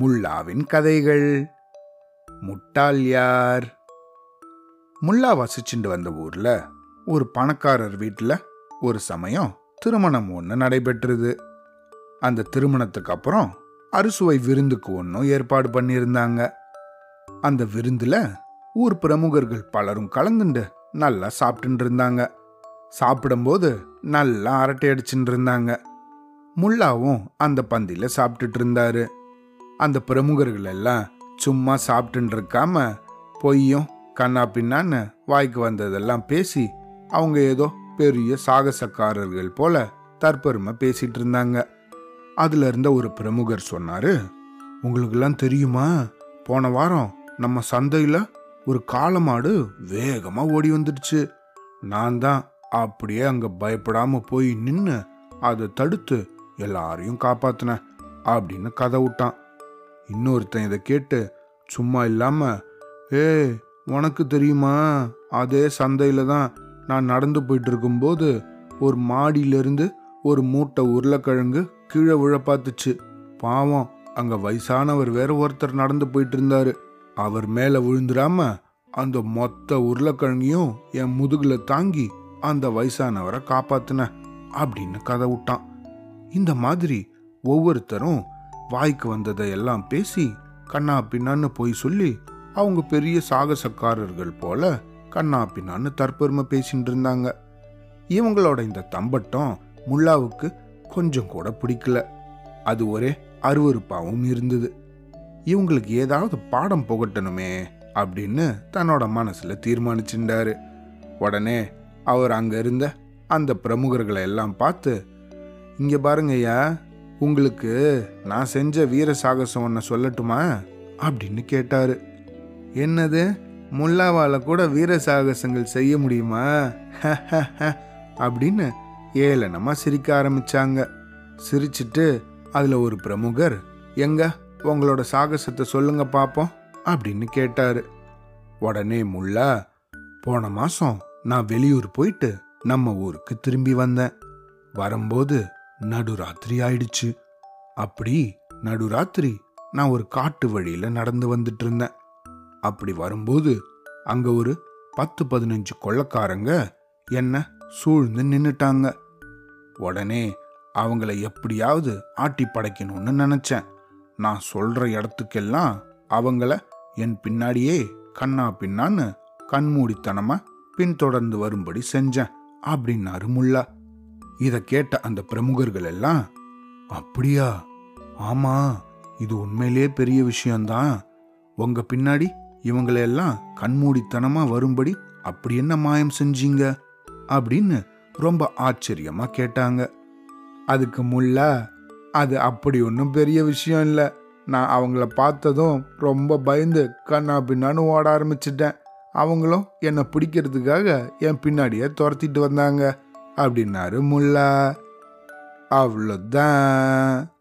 முல்லாவின் கதைகள். முட்டாள் யார்? முல்லா வசிச்சுட்டு வந்த ஊர்ல ஒரு பணக்காரர் வீட்டில் ஒரு சமயம் திருமணம் ஒன்று நடைபெற்றது. அந்த திருமணத்துக்கு அப்புறம் அறுசுவை விருந்துக்கு ஒன்றும் ஏற்பாடு பண்ணியிருந்தாங்க. அந்த விருந்தில் ஊர் பிரமுகர்கள் பலரும் கலந்துண்டு நல்லா சாப்பிட்டுட்டு இருந்தாங்க சாப்பிடும்போது நல்லா அரட்டை அடிச்சுட்டு இருந்தாங்க முல்லாவும் அந்த பந்தியில் சாப்பிட்டுட்டு இருந்தாரு. அந்த பிரமுகர்கள் எல்லாம் சும்மா சாப்பிட்டுட்டு இருக்காம பொய்யும் கண்ணா பின்னான்னு வாய்க்கு வந்ததெல்லாம் பேசி அவங்க ஏதோ பெரிய சாகசக்காரர்கள் போல தற்பெருமை பேசிட்டு இருந்தாங்க. அதுல இருந்த ஒரு பிரமுகர் சொன்னாரு உங்களுக்கெல்லாம் தெரியுமா? போன வாரம் நம்ம சந்தையில ஒரு காளமாடு வேகமா ஓடி வந்துடுச்சு. நான் தான் அப்படியே அங்க பயப்படாம போய் நின்று அதை தடுத்து எல்லாரையும் காப்பாத்தினேன் அப்படின்னு கதை விட்டான். இன்னொருத்தன் இதை கேட்டு சும்மா இல்லாம ஏய் உனக்கு தெரியுமா? அதே சந்தையில தான் நான் நடந்து போயிட்டு இருக்கும்போது ஒரு மாடியிலிருந்து ஒரு மூட்டை உருளைக்கிழங்கு கீழே விழ பார்த்துச்சு. பாவம் அங்க வயசானவர் வேற ஒருத்தர் நடந்து போயிட்டு இருந்தாரு. அவர் மேல விழுந்துடாம அந்த மொத்த உருளைக்கிழங்கையும் என் முதுகுல தாங்கி அந்த வயசானவரை காப்பாத்தின அப்படின்னு கதை விட்டான். இந்த மாதிரி ஒவ்வொருத்தரும் வாய்க்கு வந்ததை எல்லாம் பேசி கண்ணா பின்னான்னு போய் சொல்லி அவங்க பெரிய சாகசக்காரர்கள் போல கண்ணா பின்னான்னு தற்பெருமை பேசிட்டு இருந்தாங்க. இவங்களோட இந்த தம்பட்டம் முல்லாவுக்கு கொஞ்சம் கூட பிடிக்கல. அது ஒரே அருவறுப்பாகவும் இருந்தது. இவங்களுக்கு ஏதாவது பாடம் புகட்டணுமே அப்படின்னு தன்னோட மனசுல தீர்மானிச்சுட்டாரு. உடனே அவர் அங்க இருந்த அந்த பிரமுகர்களை எல்லாம் பார்த்து இங்கே பாருங்கய்யா உங்களுக்கு நான் செஞ்ச வீர சாகசம் ஒன்று சொல்லட்டுமா? அப்படின்னு கேட்டார். என்னது? முல்லாவால் கூட வீர சாகசங்கள் செய்ய முடியுமா? அப்படின்னு ஏளனமாக சிரிக்க ஆரம்பித்தாங்க சிரிச்சிட்டு அதில் ஒரு பிரமுகர் எங்க உங்களோட சாகசத்தை சொல்லுங்க பார்ப்போம் அப்படின்னு கேட்டார். உடனே முல்லா போன மாதம் நான் வெளியூர் போயிட்டு நம்ம ஊருக்கு திரும்பி வந்தேன். வரும்போது நடுராத்திரி ஆயிடுச்சு. அப்படி நடுராத்திரி நான் ஒரு காட்டு வழியில நடந்து வந்துட்டு இருந்தேன் அப்படி வரும்போது அங்க ஒரு பத்து பதினஞ்சு கொள்ளக்காரங்க என்ன சூழ்ந்து நின்னுட்டாங்க. உடனே அவங்கள எப்படியாவது ஆட்டி படைக்கணும்னு நினைச்சேன். நான் சொல்ற இடத்துக்கெல்லாம் அவங்கள என் பின்னாடியே கண்ணா பின்னான்னு கண்மூடித்தனமா பின்தொடர்ந்து வரும்படி செஞ்சேன் அப்படின்னாரு முல்லா. இத கேட்ட அந்த பிரமுகர்கள் எல்லாம் அப்படியா? ஆமா இது உண்மையிலேயே பெரிய விஷயம்தான். உங்க பின்னாடி இவங்களையெல்லாம் கண்மூடித்தனமா வரும்படி அப்படி என்ன மாயம் செஞ்சீங்க? அப்படின்னு ரொம்ப ஆச்சரியமா கேட்டாங்க. அதுக்கு முல்லா அது அப்படி ஒன்றும் பெரிய விஷயம் இல்லை. நான் அவங்கள பார்த்ததும் ரொம்ப பயந்து கண்ணா பின்னான்னு ஓட ஆரம்பிச்சிட்டேன். அவங்களும் என்னை பிடிக்கிறதுக்காக என் பின்னாடியே துரத்திட்டு வந்தாங்க. அப்படின்னாரு. முல்லா. அவ்வளோதான்.